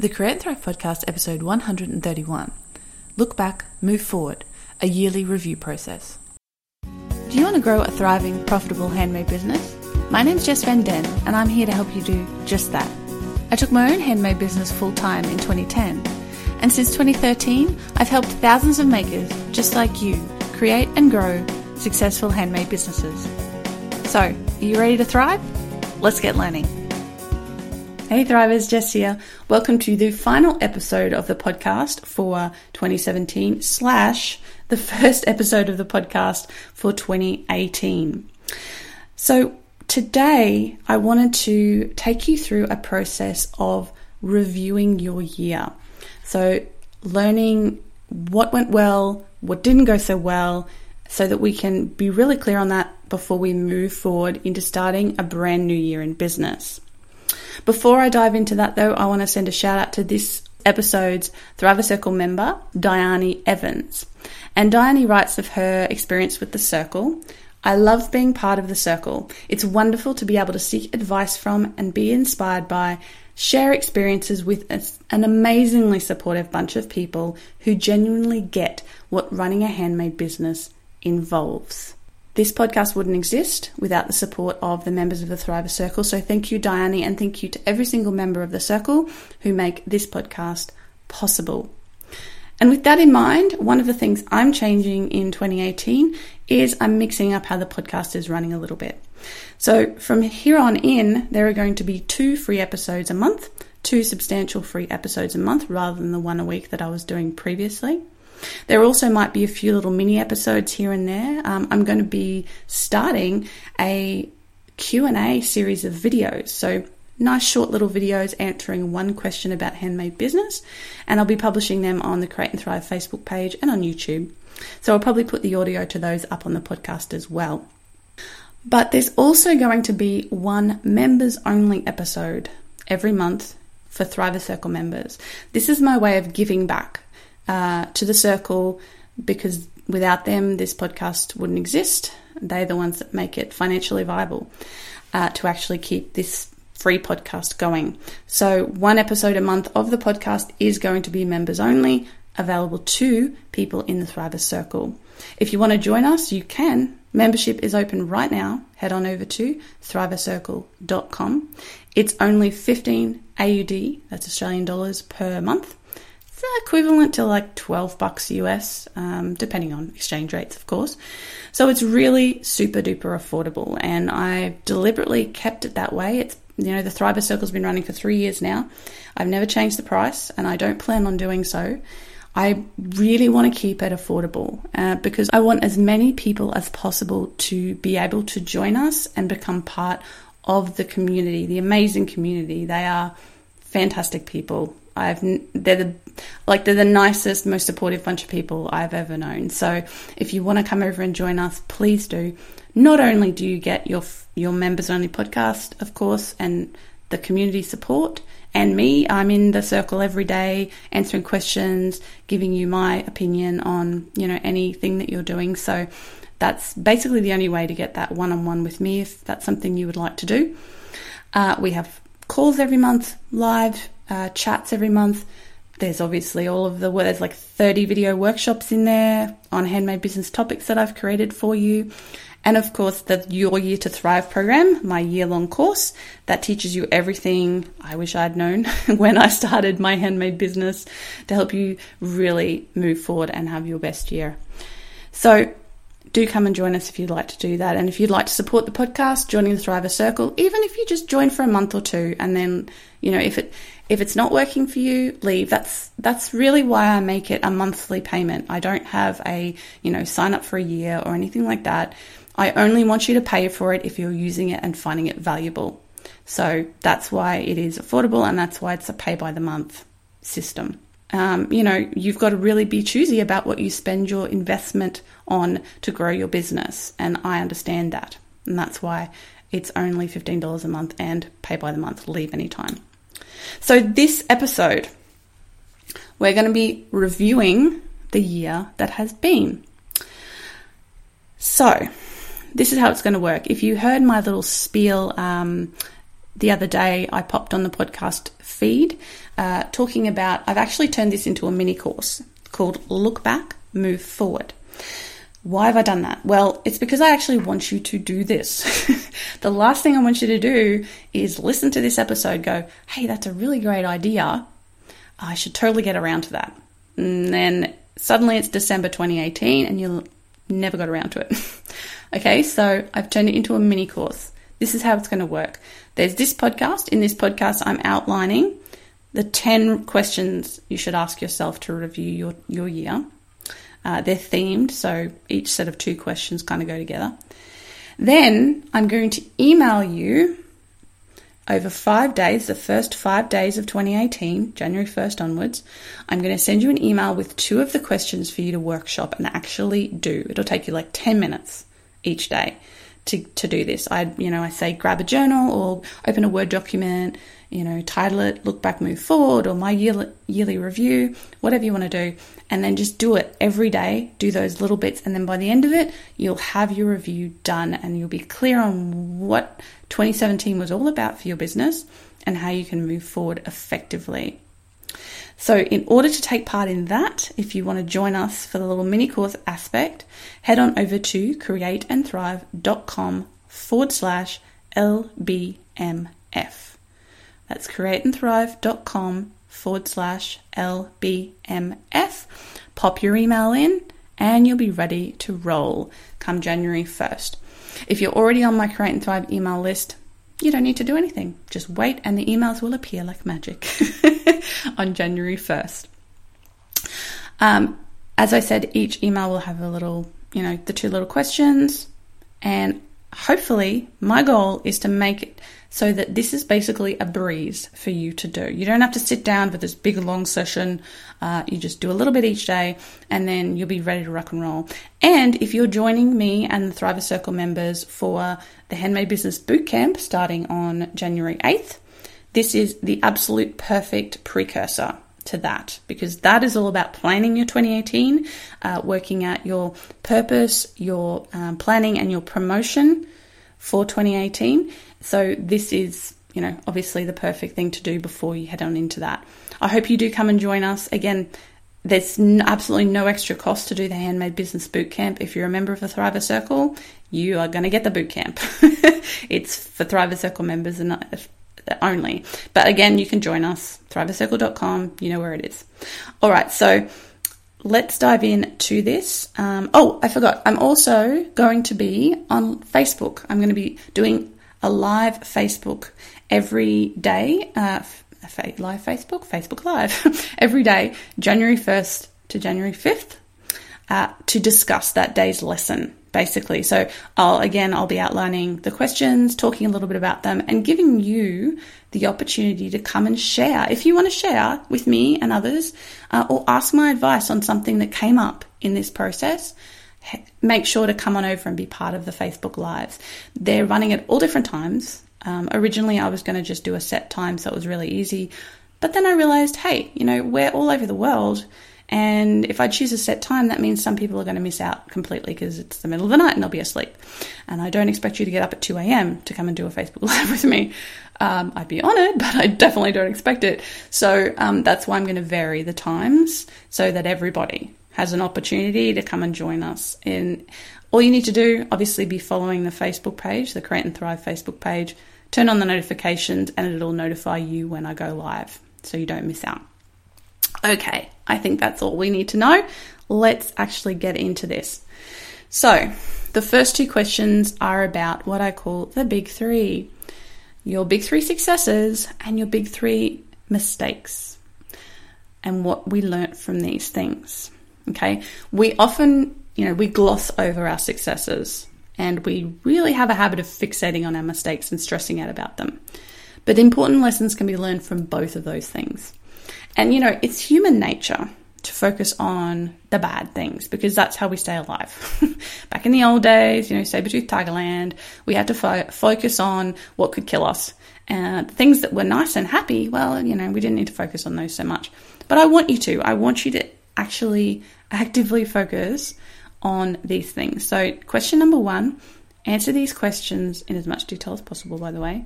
The Create and Thrive podcast, episode 131. Look back, move forward, a yearly review process. Do you want to grow a thriving, profitable handmade business? My name's Jess Van Den, and I'm here to help you do just that. I took my own handmade business full time in 2010, and since 2013, I've helped thousands of makers just like you create and grow successful handmade businesses. So, are you ready to thrive? Let's get learning. Hey Thrivers, Jess here. Welcome to the final episode of the podcast for 2017 slash the first episode of the podcast for 2018. So today I wanted to take you through a process of reviewing your year. So learning what went well, what didn't go so well, so that we can be really clear on that before we move forward into starting a brand new year in business. Before I dive into that, though, I want to send a shout out to this episode's Thriver Circle member, Diane Evans. And Diane writes of her experience with the circle. I love being part of the circle. It's wonderful to be able to seek advice from and be inspired by, share experiences with an amazingly supportive bunch of people who genuinely get what running a handmade business involves. This podcast wouldn't exist without the support of the members of the Thriver Circle. So thank you, Diane, and thank you to every single member of the circle who make this podcast possible. And with that in mind, one of the things I'm changing in 2018 is I'm mixing up how the podcast is running a little bit. So from here on in, there are going to be two free episodes a month, two substantial free episodes a month rather than the one a week that I was doing previously. There also might be a few little mini episodes here and there. Um, I'm going to be starting a Q&A series of videos. So nice short little videos answering one question about handmade business and I'll be publishing them on the Create and Thrive Facebook page and on YouTube. So I'll probably put the audio to those up on the podcast as well. But there's also going to be one members only episode every month for Thriver Circle members. This is my way of giving back uh, to the circle because without them, this podcast wouldn't exist. They're the ones that make it financially viable uh, to actually keep this free podcast going. So, one episode a month of the podcast is going to be members only, available to people in the Thriver Circle. If you want to join us, you can. Membership is open right now. Head on over to thrivercircle.com. It's only 15 AUD, that's Australian dollars per month equivalent to like 12 bucks US, um, depending on exchange rates, of course. So it's really super duper affordable, and I deliberately kept it that way. It's you know the Thriver Circle's been running for three years now. I've never changed the price, and I don't plan on doing so. I really want to keep it affordable uh, because I want as many people as possible to be able to join us and become part of the community, the amazing community. They are fantastic people. I've they're the like they're the nicest, most supportive bunch of people I've ever known. So if you want to come over and join us, please do. Not only do you get your your members only podcast, of course, and the community support, and me, I'm in the circle every day answering questions, giving you my opinion on you know anything that you're doing. So that's basically the only way to get that one on one with me if that's something you would like to do. Uh, we have calls every month, live uh, chats every month. There's obviously all of the there's like 30 video workshops in there on handmade business topics that I've created for you. And of course, the Your Year to Thrive program, my year long course that teaches you everything I wish I'd known when I started my handmade business to help you really move forward and have your best year. So, do come and join us if you'd like to do that. And if you'd like to support the podcast, joining the Thriver Circle, even if you just join for a month or two and then, you know, if it if it's not working for you, leave. That's that's really why I make it a monthly payment. I don't have a, you know, sign up for a year or anything like that. I only want you to pay for it if you're using it and finding it valuable. So that's why it is affordable and that's why it's a pay by the month system. Um, you know, you've got to really be choosy about what you spend your investment on to grow your business. And I understand that. And that's why it's only $15 a month and pay by the month, leave anytime. So, this episode, we're going to be reviewing the year that has been. So, this is how it's going to work. If you heard my little spiel um, the other day I popped on the podcast feed uh, talking about, I've actually turned this into a mini course called Look Back, Move Forward. Why have I done that? Well, it's because I actually want you to do this. the last thing I want you to do is listen to this episode, go, hey, that's a really great idea. I should totally get around to that. And then suddenly it's December 2018 and you never got around to it. okay, so I've turned it into a mini course. This is how it's going to work. There's this podcast. In this podcast, I'm outlining the 10 questions you should ask yourself to review your, your year. Uh, they're themed, so each set of two questions kind of go together. Then I'm going to email you over five days, the first five days of 2018, January 1st onwards. I'm going to send you an email with two of the questions for you to workshop and actually do. It'll take you like 10 minutes each day to, to do this. I, you know, I say grab a journal or open a Word document, you know, title it, look back, move forward, or my yearly, yearly review, whatever you want to do. And then just do it every day, do those little bits. And then by the end of it, you'll have your review done and you'll be clear on what 2017 was all about for your business and how you can move forward effectively. So, in order to take part in that, if you want to join us for the little mini course aspect, head on over to createandthrive.com forward slash LBMF. That's createandthrive.com forward slash LBMF. Pop your email in and you'll be ready to roll come January 1st. If you're already on my Create and Thrive email list, you don't need to do anything. Just wait and the emails will appear like magic on January 1st. Um, as I said, each email will have a little, you know, the two little questions. And hopefully, my goal is to make it so that this is basically a breeze for you to do. You don't have to sit down for this big long session. Uh, you just do a little bit each day and then you'll be ready to rock and roll. And if you're joining me and the Thriver Circle members for the Handmade Business Bootcamp starting on January 8th, this is the absolute perfect precursor to that because that is all about planning your 2018, uh, working out your purpose, your um, planning, and your promotion for 2018. So this is, you know, obviously the perfect thing to do before you head on into that. I hope you do come and join us. Again, there's absolutely no extra cost to do the Handmade Business Bootcamp. If you're a member of the Thriver Circle, you are going to get the bootcamp. it's for Thriver Circle members and only. But again, you can join us, thrivercircle.com. You know where it is. All right, so let's dive in to this. Um, oh, I forgot. I'm also going to be on Facebook. I'm going to be doing a live Facebook every day, uh, live Facebook, Facebook Live, every day, January 1st to January 5th, uh, to discuss that day's lesson, basically. So I'll, again, I'll be outlining the questions, talking a little bit about them, and giving you the opportunity to come and share. If you want to share with me and others, uh, or ask my advice on something that came up in this process, make sure to come on over and be part of the Facebook Lives. They're running at all different times. Um, originally, I was going to just do a set time, so it was really easy. But then I realized, hey, you know, we're all over the world. And if I choose a set time, that means some people are going to miss out completely because it's the middle of the night and they'll be asleep. And I don't expect you to get up at 2 a.m. to come and do a Facebook Live with me. Um, I'd be honoured, but I definitely don't expect it. So um, that's why I'm going to vary the times so that everybody has an opportunity to come and join us. And all you need to do, obviously, be following the Facebook page, the Create and Thrive Facebook page. Turn on the notifications, and it'll notify you when I go live, so you don't miss out. Okay, I think that's all we need to know. Let's actually get into this. So, the first two questions are about what I call the big three your big three successes and your big three mistakes, and what we learnt from these things. Okay. We often, you know, we gloss over our successes and we really have a habit of fixating on our mistakes and stressing out about them. But important lessons can be learned from both of those things. And, you know, it's human nature to focus on the bad things because that's how we stay alive. Back in the old days, you know, saber-tooth Tigerland, we had to fo- focus on what could kill us. And things that were nice and happy, well, you know, we didn't need to focus on those so much. But I want you to. I want you to actually actively focus on these things. So, question number one answer these questions in as much detail as possible, by the way.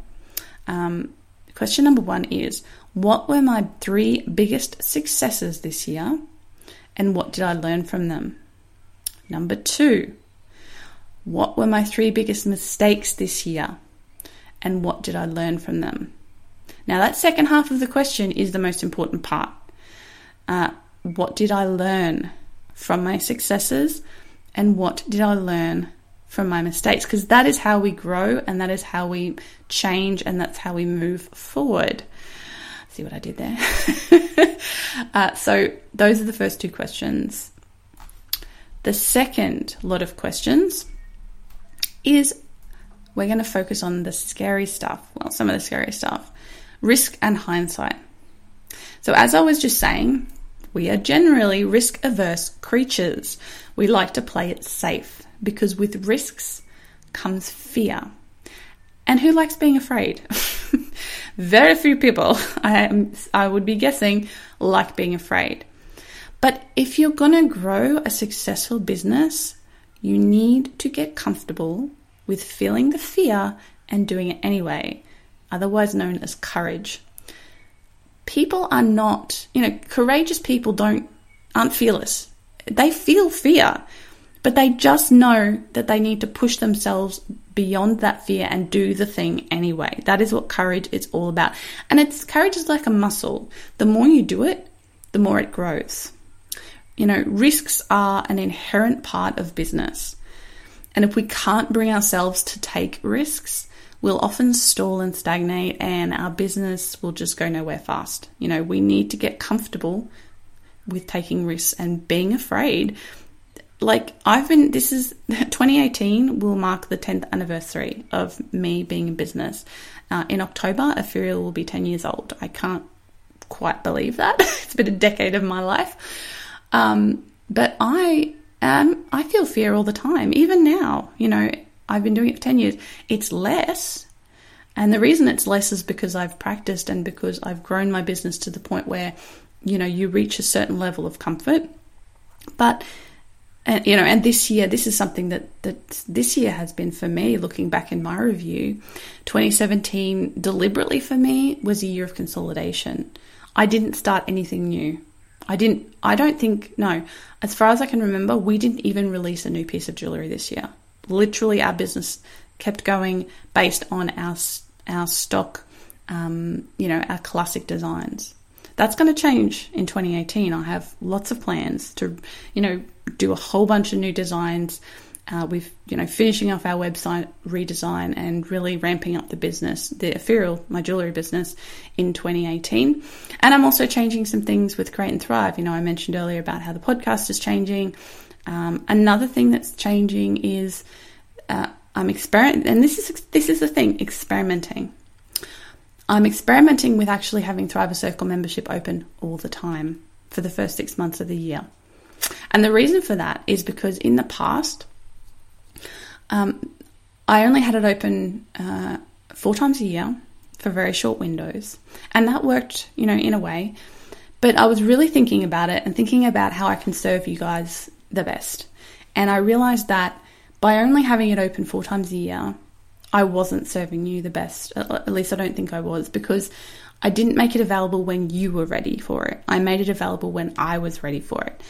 Um, question number one is What were my three biggest successes this year? And what did I learn from them? Number two, what were my three biggest mistakes this year? And what did I learn from them? Now, that second half of the question is the most important part. Uh, what did I learn from my successes? And what did I learn from my mistakes? Because that is how we grow and that is how we change and that's how we move forward. See what I did there? uh, so, those are the first two questions. The second lot of questions is we're going to focus on the scary stuff. Well, some of the scary stuff risk and hindsight. So, as I was just saying, we are generally risk averse creatures. We like to play it safe because with risks comes fear. And who likes being afraid? Very few people, I, am, I would be guessing, like being afraid. But if you're going to grow a successful business, you need to get comfortable with feeling the fear and doing it anyway, otherwise known as courage. People are not, you know, courageous people don't aren't fearless. They feel fear, but they just know that they need to push themselves beyond that fear and do the thing anyway. That is what courage is all about. And it's courage is like a muscle. The more you do it, the more it grows. You know, risks are an inherent part of business. And if we can't bring ourselves to take risks, we'll often stall and stagnate and our business will just go nowhere fast. You know, we need to get comfortable with taking risks and being afraid. Like, I've been, this is 2018 will mark the 10th anniversary of me being in business. Uh, in October, Ethereal will be 10 years old. I can't quite believe that. it's been a decade of my life. Um, but I um, I feel fear all the time, even now. You know, I've been doing it for 10 years. It's less. And the reason it's less is because I've practiced and because I've grown my business to the point where, you know, you reach a certain level of comfort. But, and, you know, and this year, this is something that, that this year has been for me, looking back in my review. 2017, deliberately for me, was a year of consolidation. I didn't start anything new. I didn't, I don't think, no, as far as I can remember, we didn't even release a new piece of jewelry this year. Literally, our business kept going based on our, our stock, um, you know, our classic designs. That's going to change in 2018. I have lots of plans to, you know, do a whole bunch of new designs, uh, we've, you know, finishing off our website redesign and really ramping up the business, the ethereal, my jewelry business in 2018. And I'm also changing some things with Create and Thrive. You know, I mentioned earlier about how the podcast is changing. Um, another thing that's changing is uh, I'm experimenting, and this is this is the thing, experimenting. I'm experimenting with actually having Thriver Circle membership open all the time for the first six months of the year. And the reason for that is because in the past, um, I only had it open uh, four times a year for very short windows, and that worked, you know, in a way. But I was really thinking about it and thinking about how I can serve you guys the best. And I realized that by only having it open four times a year, I wasn't serving you the best. At least I don't think I was because I didn't make it available when you were ready for it. I made it available when I was ready for it.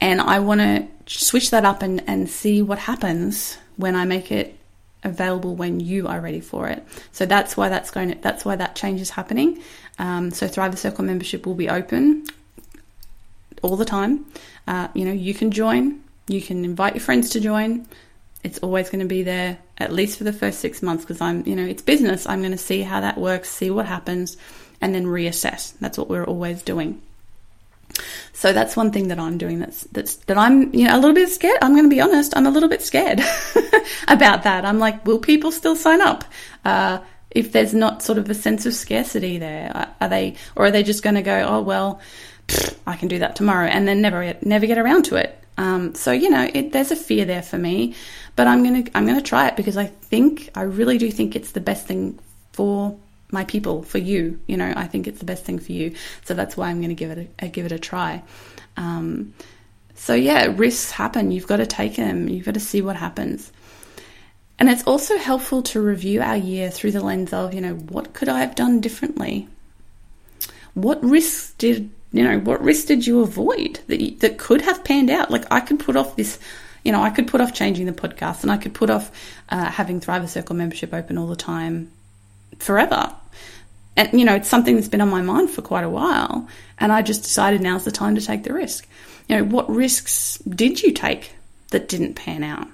And I want to switch that up and, and see what happens when I make it available when you are ready for it. So that's why that's going. To, that's why that change is happening. Um, so Thriver Circle membership will be open all the time. Uh, you know, you can join. You can invite your friends to join. It's always going to be there at least for the first six months because I'm, you know, it's business. I'm going to see how that works, see what happens, and then reassess. That's what we're always doing. So that's one thing that I'm doing that's that's that I'm you know a little bit scared. I'm going to be honest. I'm a little bit scared about that. I'm like, will people still sign up? Uh, if there's not sort of a sense of scarcity there, are they or are they just going to go, oh well, pfft, I can do that tomorrow, and then never never get around to it? Um, so you know, it, there's a fear there for me, but I'm gonna I'm gonna try it because I think I really do think it's the best thing for my people, for you. You know, I think it's the best thing for you. So that's why I'm to give it a, give it a try. Um, so yeah, risks happen. You've got to take them. You've got to see what happens. And it's also helpful to review our year through the lens of, you know, what could I have done differently? What risks did, you know, what risks did you avoid that, you, that could have panned out? Like I could put off this, you know, I could put off changing the podcast and I could put off uh, having Thriver Circle membership open all the time forever. And, you know, it's something that's been on my mind for quite a while. And I just decided now's the time to take the risk. You know, what risks did you take that didn't pan out?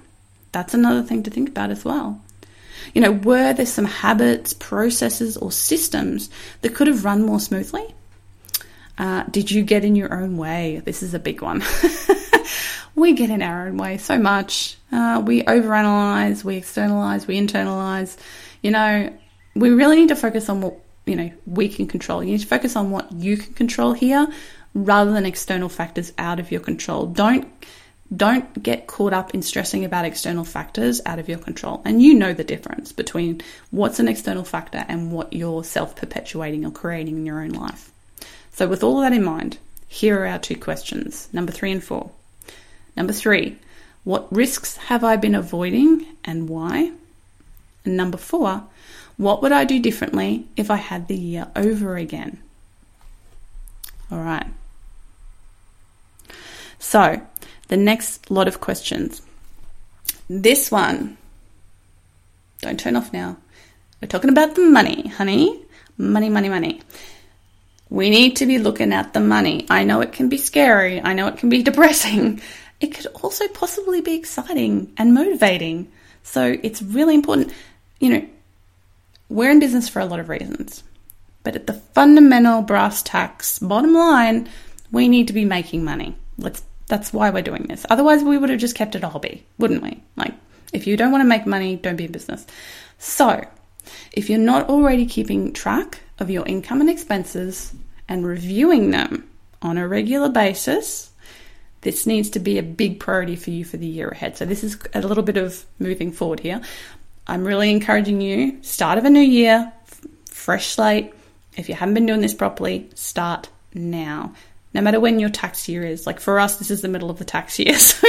That's another thing to think about as well. You know, were there some habits, processes, or systems that could have run more smoothly? Uh, did you get in your own way? This is a big one. we get in our own way so much. Uh, we overanalyze, we externalize, we internalize. You know, we really need to focus on what you know we can control. You need to focus on what you can control here, rather than external factors out of your control. Don't don't get caught up in stressing about external factors out of your control. And you know the difference between what's an external factor and what you're self perpetuating or creating in your own life. So, with all that in mind, here are our two questions number three and four. Number three, what risks have I been avoiding and why? And number four, what would I do differently if I had the year over again? All right. So, the next lot of questions. This one, don't turn off now. We're talking about the money, honey. Money, money, money. We need to be looking at the money. I know it can be scary. I know it can be depressing. It could also possibly be exciting and motivating. So it's really important. You know, we're in business for a lot of reasons. But at the fundamental brass tacks, bottom line, we need to be making money. Let's that's why we're doing this. Otherwise, we would have just kept it a hobby, wouldn't we? Like, if you don't want to make money, don't be in business. So, if you're not already keeping track of your income and expenses and reviewing them on a regular basis, this needs to be a big priority for you for the year ahead. So, this is a little bit of moving forward here. I'm really encouraging you, start of a new year, fresh slate. If you haven't been doing this properly, start now no matter when your tax year is. Like for us, this is the middle of the tax year. So,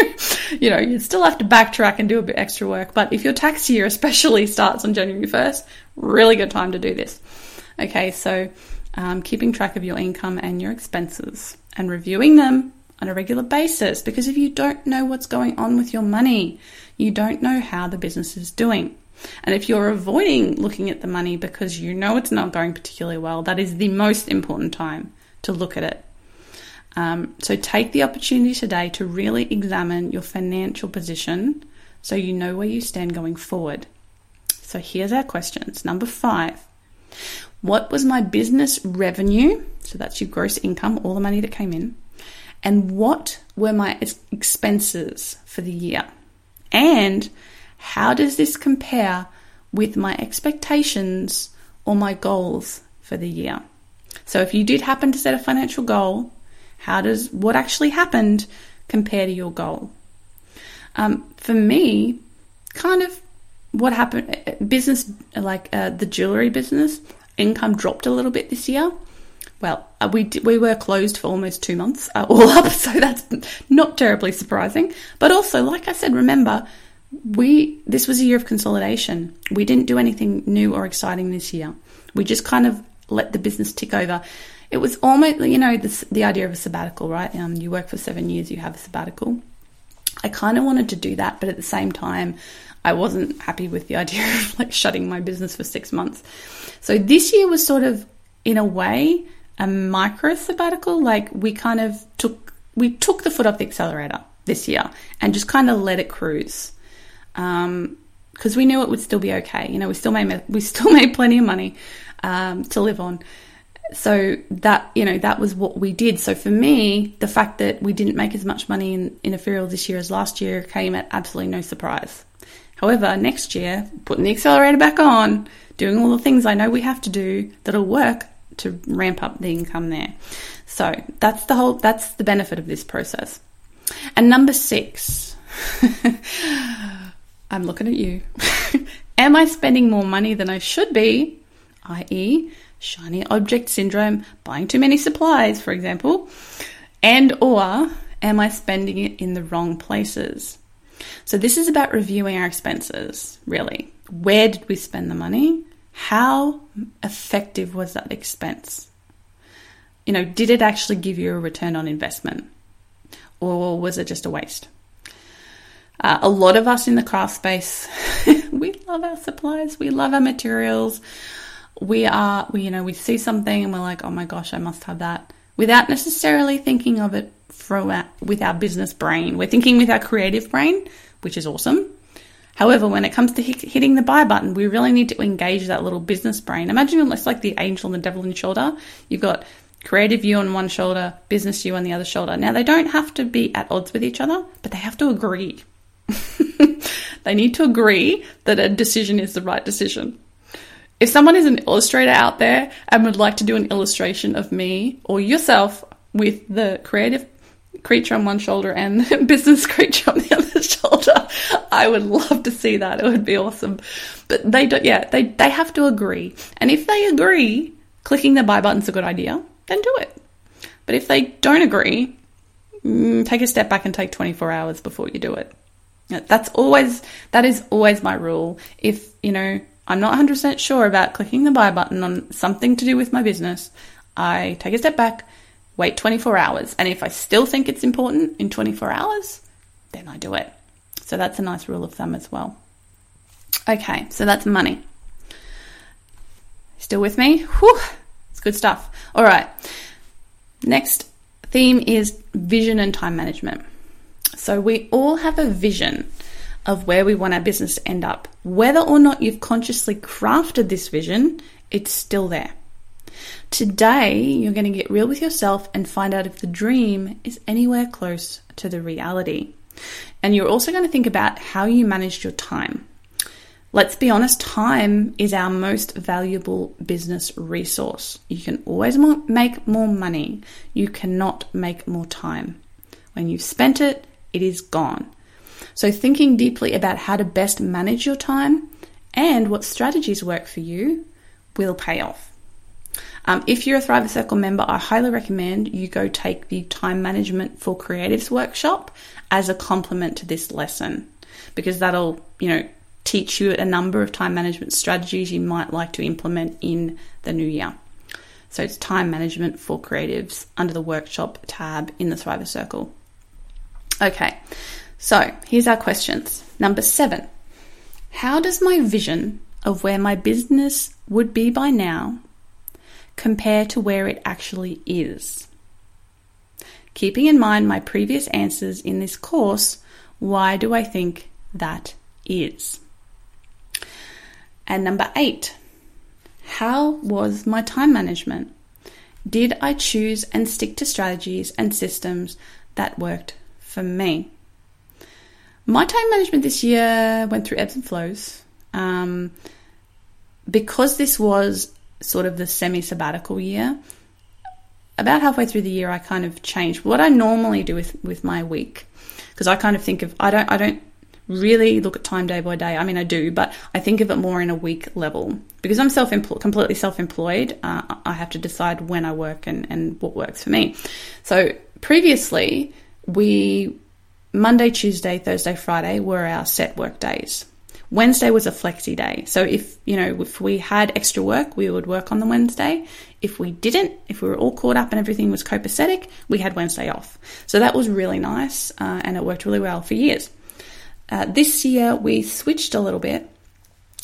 you know, you still have to backtrack and do a bit extra work. But if your tax year especially starts on January 1st, really good time to do this. Okay, so um, keeping track of your income and your expenses and reviewing them on a regular basis because if you don't know what's going on with your money, you don't know how the business is doing. And if you're avoiding looking at the money because you know it's not going particularly well, that is the most important time to look at it um, so take the opportunity today to really examine your financial position so you know where you stand going forward. So here's our questions. Number five What was my business revenue? So that's your gross income, all the money that came in. And what were my expenses for the year? And how does this compare with my expectations or my goals for the year? So if you did happen to set a financial goal, how does what actually happened compare to your goal? Um, for me, kind of what happened, business like uh, the jewelry business, income dropped a little bit this year. Well, uh, we we were closed for almost two months, uh, all up, so that's not terribly surprising. But also, like I said, remember we this was a year of consolidation. We didn't do anything new or exciting this year. We just kind of let the business tick over it was almost, you know, the, the idea of a sabbatical, right? Um, you work for seven years, you have a sabbatical. I kind of wanted to do that, but at the same time, I wasn't happy with the idea of like shutting my business for six months. So this year was sort of, in a way, a micro sabbatical. Like we kind of took, we took the foot off the accelerator this year and just kind of let it cruise. Um, because we knew it would still be okay. You know, we still made we still made plenty of money um, to live on so that you know that was what we did. So for me the fact that we didn't make as much money in, in ethereal this year as last year came at absolutely no surprise. However next year putting the accelerator back on doing all the things i know we have to do that'll work to ramp up the income there. So that's the whole that's the benefit of this process. And number six i'm looking at you. Am i spending more money than i should be i.e shiny object syndrome, buying too many supplies, for example, and or am I spending it in the wrong places? So, this is about reviewing our expenses, really. Where did we spend the money? How effective was that expense? You know, did it actually give you a return on investment? Or was it just a waste? Uh, a lot of us in the craft space, we love our supplies, we love our materials. We are, we, you know, we see something and we're like, oh my gosh, I must have that, without necessarily thinking of it from our, with our business brain. We're thinking with our creative brain, which is awesome. However, when it comes to hit, hitting the buy button, we really need to engage that little business brain. Imagine it's like the angel and the devil in the shoulder. You've got creative you on one shoulder, business you on the other shoulder. Now, they don't have to be at odds with each other, but they have to agree. they need to agree that a decision is the right decision. If someone is an illustrator out there and would like to do an illustration of me or yourself with the creative creature on one shoulder and the business creature on the other shoulder, I would love to see that. It would be awesome. But they don't, yeah, they, they have to agree. And if they agree, clicking the buy button's a good idea, then do it. But if they don't agree, mm, take a step back and take 24 hours before you do it. That's always that is always my rule. If, you know, I'm not 100% sure about clicking the buy button on something to do with my business, I take a step back, wait 24 hours, and if I still think it's important in 24 hours, then I do it. So that's a nice rule of thumb as well. Okay, so that's money. Still with me? Whew, it's good stuff. All right. Next theme is vision and time management. So we all have a vision of where we want our business to end up. Whether or not you've consciously crafted this vision, it's still there. Today, you're going to get real with yourself and find out if the dream is anywhere close to the reality. And you're also going to think about how you managed your time. Let's be honest, time is our most valuable business resource. You can always make more money, you cannot make more time. When you've spent it, it is gone. So, thinking deeply about how to best manage your time and what strategies work for you will pay off. Um, if you're a Thriver Circle member, I highly recommend you go take the Time Management for Creatives workshop as a complement to this lesson because that'll, you know, teach you a number of time management strategies you might like to implement in the new year. So it's time management for creatives under the workshop tab in the Thriver Circle. Okay, so here's our questions. Number seven How does my vision of where my business would be by now compare to where it actually is? Keeping in mind my previous answers in this course, why do I think that is? And number eight, how was my time management? Did I choose and stick to strategies and systems that worked for me. My time management this year went through ebbs and flows. Um, because this was sort of the semi sabbatical year, about halfway through the year, I kind of changed what I normally do with, with my week. Because I kind of think of, I don't, I don't really look at time day by day. I mean, I do, but I think of it more in a week level. Because I'm self completely self employed, uh, I have to decide when I work and, and what works for me. So previously, we Monday, Tuesday, Thursday, Friday were our set work days. Wednesday was a flexi day. So if, you know, if we had extra work, we would work on the Wednesday. If we didn't, if we were all caught up and everything was copacetic, we had Wednesday off. So that was really nice uh, and it worked really well for years. Uh, this year we switched a little bit.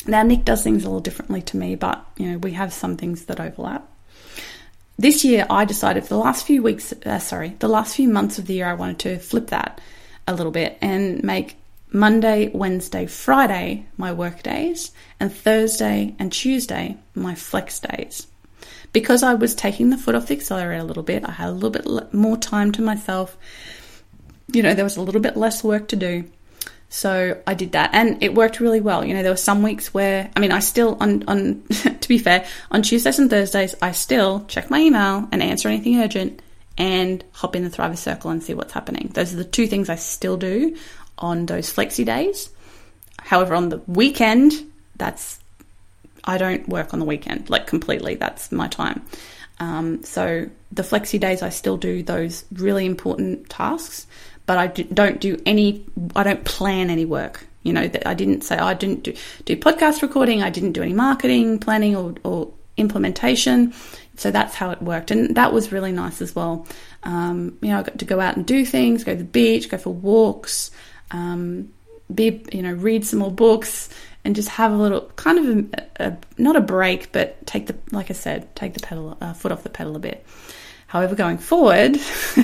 Now Nick does things a little differently to me, but you know, we have some things that overlap this year I decided for the last few weeks, uh, sorry, the last few months of the year, I wanted to flip that a little bit and make Monday, Wednesday, Friday my work days, and Thursday and Tuesday my flex days. Because I was taking the foot off the accelerator a little bit, I had a little bit more time to myself. You know, there was a little bit less work to do. So I did that and it worked really well. You know, there were some weeks where, I mean, I still, on, on to be fair, on Tuesdays and Thursdays, I still check my email and answer anything urgent and hop in the Thriver Circle and see what's happening. Those are the two things I still do on those flexi days. However, on the weekend, that's, I don't work on the weekend, like completely. That's my time. Um, so the flexi days, I still do those really important tasks but I don't do any, I don't plan any work. You know, I didn't say, oh, I didn't do, do podcast recording, I didn't do any marketing, planning, or, or implementation. So that's how it worked. And that was really nice as well. Um, you know, I got to go out and do things, go to the beach, go for walks, um, be, you know, read some more books and just have a little kind of a, a not a break, but take the, like I said, take the pedal, uh, foot off the pedal a bit. However, going forward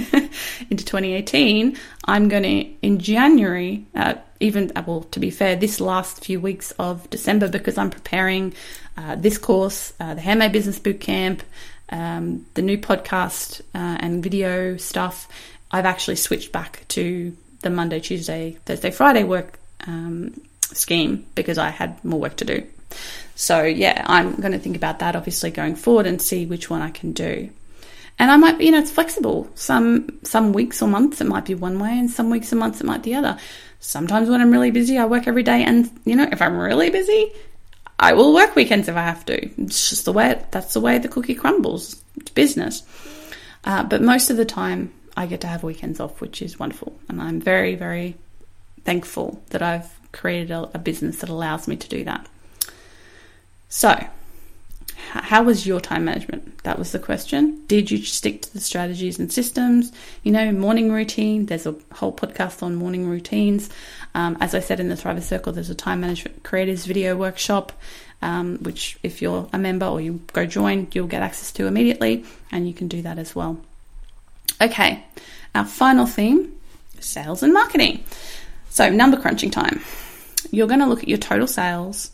into 2018, I'm going to, in January, uh, even, uh, well, to be fair, this last few weeks of December, because I'm preparing uh, this course, uh, the Handmade Business Bootcamp, um, the new podcast uh, and video stuff, I've actually switched back to the Monday, Tuesday, Thursday, Friday work um, scheme because I had more work to do. So, yeah, I'm going to think about that obviously going forward and see which one I can do. And I might, be, you know, it's flexible. Some some weeks or months it might be one way, and some weeks and months it might be the other. Sometimes when I'm really busy, I work every day, and you know, if I'm really busy, I will work weekends if I have to. It's just the way that's the way the cookie crumbles. It's business. Uh, but most of the time, I get to have weekends off, which is wonderful, and I'm very very thankful that I've created a, a business that allows me to do that. So how was your time management? That was the question. Did you stick to the strategies and systems? You know, morning routine. There's a whole podcast on morning routines. Um, as I said in the Thriver Circle, there's a time management creators video workshop, um, which if you're a member or you go join, you'll get access to immediately, and you can do that as well. Okay, our final theme: sales and marketing. So number crunching time. You're going to look at your total sales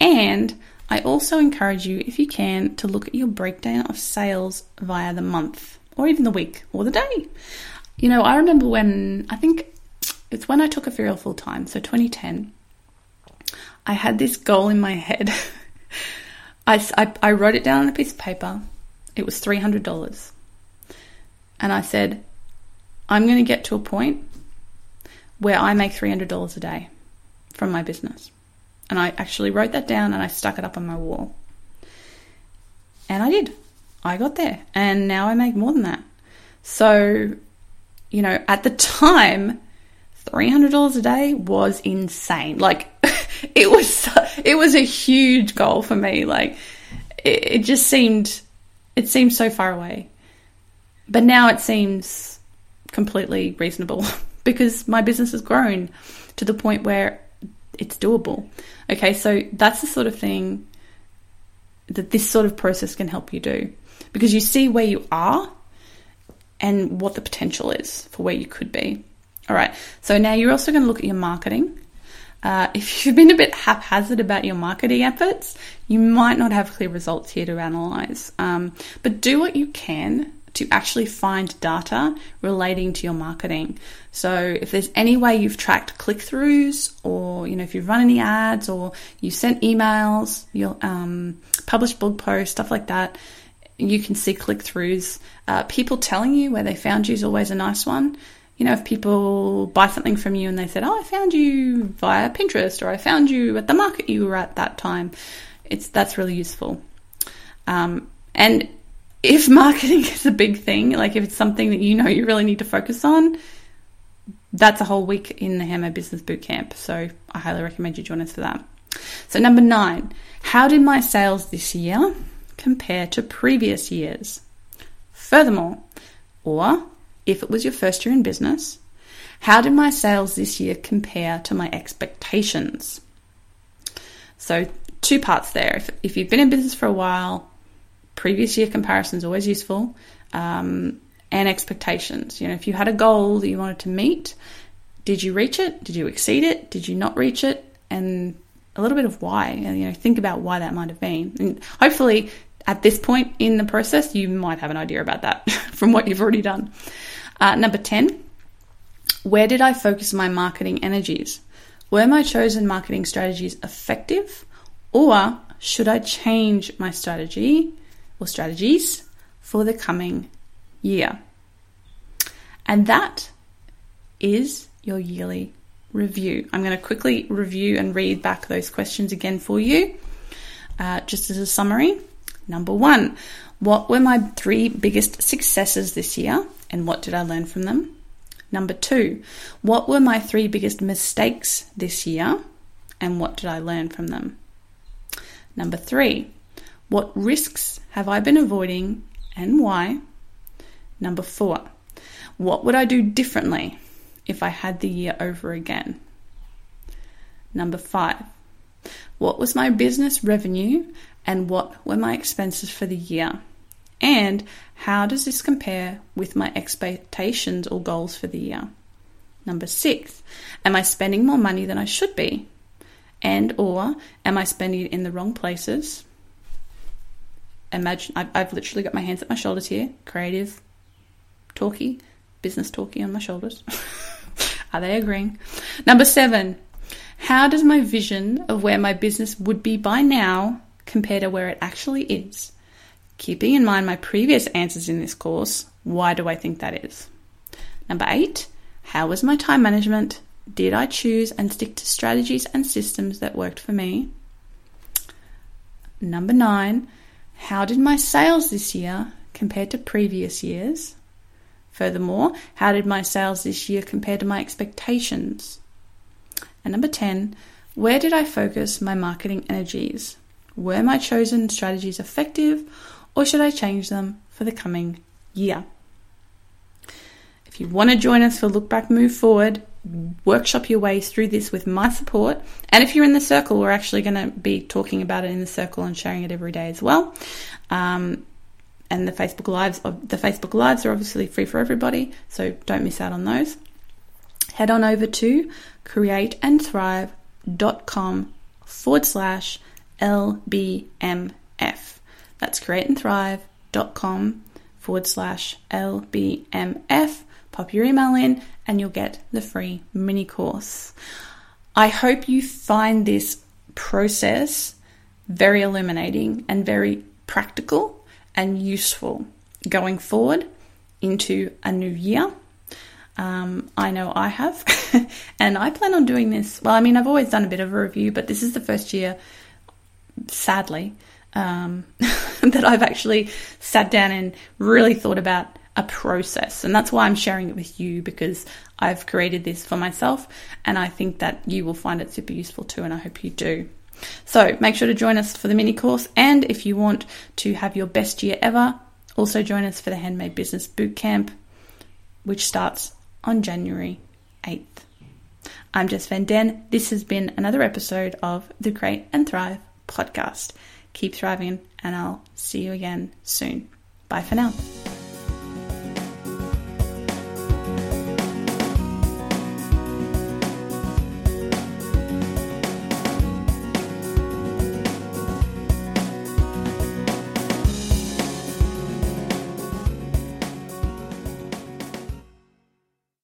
and I also encourage you, if you can, to look at your breakdown of sales via the month or even the week or the day. You know, I remember when I think it's when I took a Ethereal full time, so 2010, I had this goal in my head. I, I, I wrote it down on a piece of paper. It was $300. And I said, I'm going to get to a point where I make $300 a day from my business. And I actually wrote that down and I stuck it up on my wall. And I did. I got there. And now I make more than that. So, you know, at the time, $300 a day was insane. Like, it was, it was a huge goal for me. Like, it, it just seemed, it seemed so far away. But now it seems completely reasonable because my business has grown to the point where it's doable. Okay, so that's the sort of thing that this sort of process can help you do because you see where you are and what the potential is for where you could be. All right, so now you're also going to look at your marketing. Uh, if you've been a bit haphazard about your marketing efforts, you might not have clear results here to analyze. Um, but do what you can to actually find data relating to your marketing. So if there's any way you've tracked click-throughs or, you know, if you've run any ads or you sent emails, you'll um, publish blog posts, stuff like that, you can see click-throughs. Uh, people telling you where they found you is always a nice one. You know, if people buy something from you and they said, oh, I found you via Pinterest or I found you at the market you were at that time, it's that's really useful. Um, and if marketing is a big thing, like if it's something that you know you really need to focus on, that's a whole week in the Handmade Business Bootcamp. So I highly recommend you join us for that. So, number nine, how did my sales this year compare to previous years? Furthermore, or if it was your first year in business, how did my sales this year compare to my expectations? So, two parts there. If, if you've been in business for a while, previous year comparison is always useful. Um, and expectations. You know, if you had a goal that you wanted to meet, did you reach it? Did you exceed it? Did you not reach it? And a little bit of why. And you know, think about why that might have been. And hopefully, at this point in the process, you might have an idea about that from what you've already done. Uh, number ten. Where did I focus my marketing energies? Were my chosen marketing strategies effective, or should I change my strategy or strategies for the coming year. And that is your yearly review. I'm going to quickly review and read back those questions again for you, uh, just as a summary. Number one, what were my three biggest successes this year and what did I learn from them? Number two, what were my three biggest mistakes this year and what did I learn from them? Number three, what risks have I been avoiding and why? Number four, what would I do differently if I had the year over again? Number five, what was my business revenue and what were my expenses for the year? And how does this compare with my expectations or goals for the year? Number six, am I spending more money than I should be? And or am I spending it in the wrong places? Imagine I've, I've literally got my hands at my shoulders here, creative, talky, business talky on my shoulders. Are they agreeing? Number seven, how does my vision of where my business would be by now compare to where it actually is? Keeping in mind my previous answers in this course, why do I think that is? Number eight, how was my time management? Did I choose and stick to strategies and systems that worked for me? Number nine, how did my sales this year compare to previous years? Furthermore, how did my sales this year compare to my expectations? And number 10, where did I focus my marketing energies? Were my chosen strategies effective or should I change them for the coming year? If you want to join us for Look Back, Move Forward, workshop your way through this with my support. And if you're in the circle, we're actually going to be talking about it in the circle and sharing it every day as well. Um, and the Facebook lives, the Facebook lives are obviously free for everybody, so don't miss out on those. Head on over to createandthrive.com forward slash LBMF. That's createandthrive.com forward slash LBMF. Pop your email in and you'll get the free mini course. I hope you find this process very illuminating and very practical and useful going forward into a new year. Um, I know I have, and I plan on doing this. Well, I mean, I've always done a bit of a review, but this is the first year, sadly, um, that I've actually sat down and really thought about a process. And that's why I'm sharing it with you because I've created this for myself, and I think that you will find it super useful too, and I hope you do. So make sure to join us for the mini course. And if you want to have your best year ever, also join us for the Handmade Business Bootcamp, which starts on January 8th. I'm Jess Van Den. This has been another episode of the Create and Thrive podcast. Keep thriving, and I'll see you again soon. Bye for now.